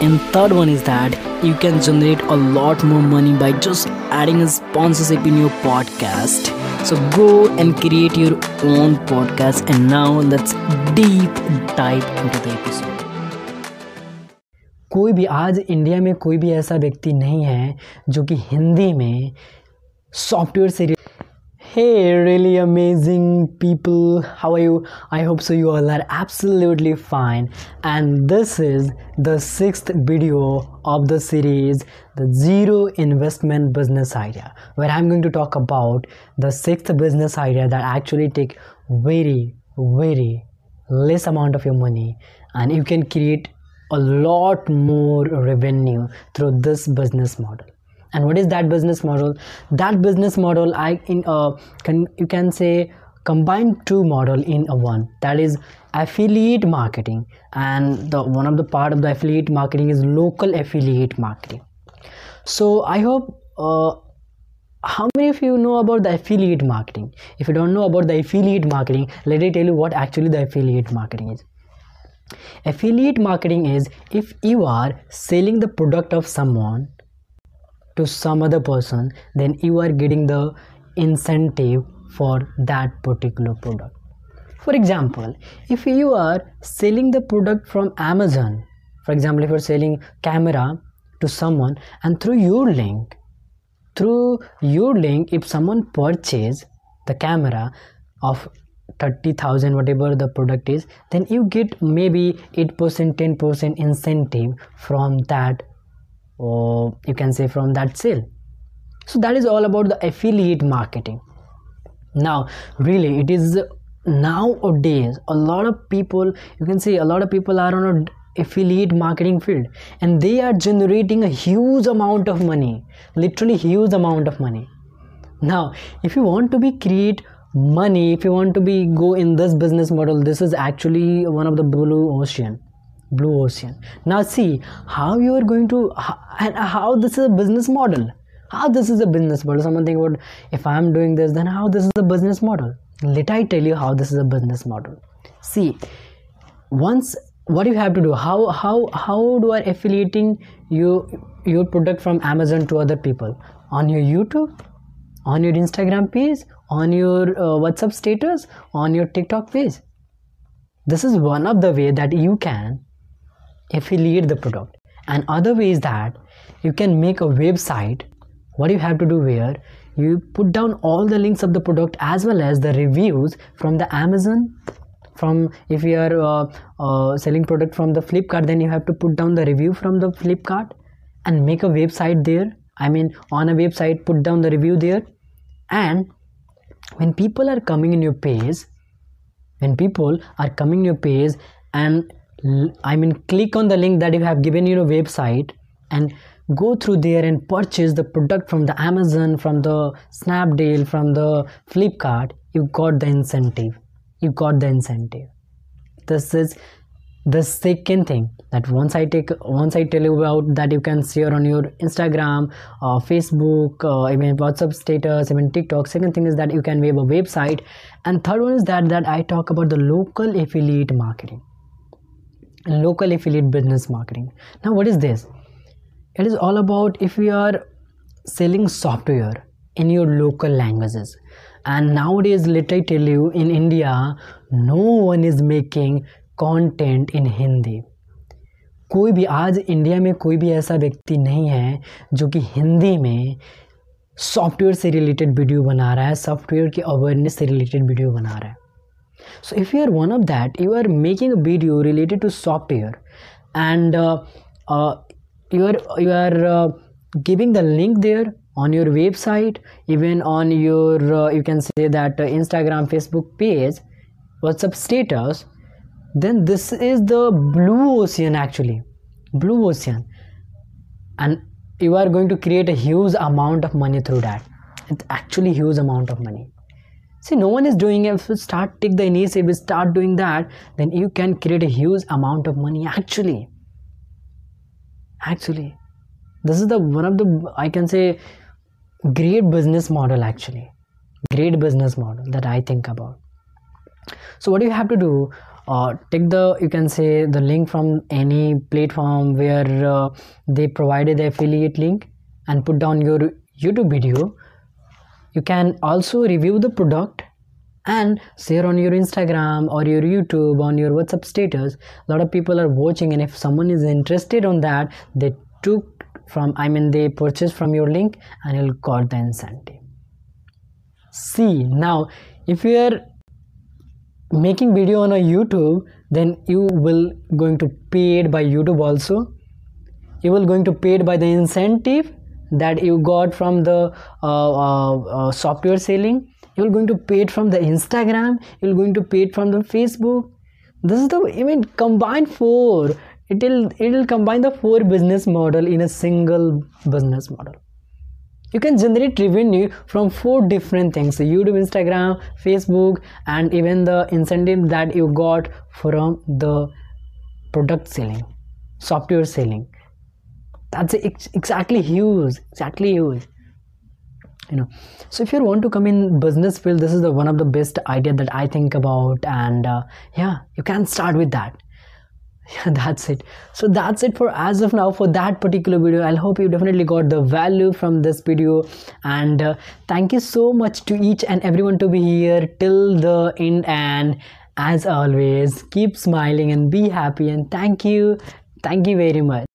And third one is that you can generate a lot more money by just adding a sponsorship in your podcast. So go and create your own podcast. And now let's deep dive into the episode. कोई भी आज India में कोई भी ऐसा व्यक्ति नहीं है जो कि हिंदी में सॉफ्टवेयर से Hey, really amazing people. How are you? I hope so. You all are absolutely fine. And this is the sixth video of the series, The Zero Investment Business Idea, where I'm going to talk about the sixth business idea that actually take very, very less amount of your money and you can create a lot more revenue through this business model and what is that business model? That business model i in uh, can you can say combine two model in a one. That is affiliate marketing. And the one of the part of the affiliate marketing is local affiliate marketing. So i hope uh, how many of you know about the affiliate marketing? If you don't know about the affiliate marketing let me tell you what actually the affiliate marketing is. Affiliate marketing is if you are selling the product of someone to some other person then you are getting the incentive for that particular product. For example if you are selling the product from amazon for example if you're selling camera to someone and through your link through your link if someone purchase the camera of 30000 whatever the product is then you get maybe 8% 10% incentive from that or you can say from that sale. So that is all about the affiliate marketing. Now really it is nowadays a lot of people you can see a lot of people are on a affiliate marketing field and they are generating a huge amount of money literally huge amount of money. Now if you want to be create money if you want to be go in this business model this is actually one of the blue ocean blue ocean. Now see how you are going to and how this is a business model. How this is a business model. Someone think about if i am doing this then how this is a business model? Let i tell you how this is a business model. See once what you have to do how how how do i affiliating you your product from amazon to other people? On your youtube on your instagram page on your uh, whatsapp status on your tiktok page. This is one of the way that you can affiliate the product. And other way is that you can make a website what you have to do where you put down all the links of the product as well as the reviews from the amazon. From if you are uh, uh, selling product from the flipkart then you have to put down the review from the flipkart and make a website there. I mean on a website put down the review there. And when people are coming in your page when people are coming in your page and I mean click on the link that you have given your website and go through there and purchase the product from the Amazon from the Snapdeal from the Flipkart. You got the incentive. You got the incentive. This is the second thing that once i take once i tell you about that you can share on your instagram facebook uh, even whatsapp status even tiktok. Second thing is that you can have a website. And third one is that that i talk about the local affiliate marketing local affiliate business marketing now what is this it is all about if you are selling software in your local languages and nowadays let i tell you in india no one is making content in hindi कोई भी आज India में कोई भी ऐसा व्यक्ति नहीं है जो कि हिंदी में सॉफ्टवेयर से रिलेटेड वीडियो बना रहा है सॉफ्टवेयर की अवेयरनेस से रिलेटेड वीडियो बना रहा है so if you are one of that you are making a video related to software and uh, uh, you are you are uh, giving the link there on your website even on your uh, you can say that uh, instagram facebook page whatsapp status then this is the blue ocean actually blue ocean. And you are going to create a huge amount of money through that. It's actually huge amount of money see no one is doing it. If you start take the initiative start doing that then you can create a huge amount of money actually. Actually. This is the one of the i can say great business model actually. Great business model that i think about. So what do you have to do? Uh, take the you can say the link from any platform where uh, they provided the affiliate link and put down your youtube video you can also review the product and share on your instagram or your youtube on your whatsapp status. A lot of people are watching and if someone is interested on that they took from i mean they purchase from your link and you'll got the incentive. See now if you are making video on a youtube then you will going to paid by youtube also. You will going to paid by the incentive that you got from the uh, uh, uh, software selling. You're going to pay it from the instagram. You're going to pay it from the facebook. This is the i mean combine four. It will it will combine the four business model in a single business model. You can generate revenue from four different things youtube instagram facebook and even the incentive that you got from the product selling software selling that's ex- exactly huge exactly huge. You know so if you want to come in business field this is the one of the best idea that i think about and uh, yeah you can start with that. Yeah that's it. So that's it for as of now for that particular video. I hope you definitely got the value from this video. And uh, thank you so much to each and everyone to be here till the end. And as always keep smiling and be happy. And thank you. Thank you very much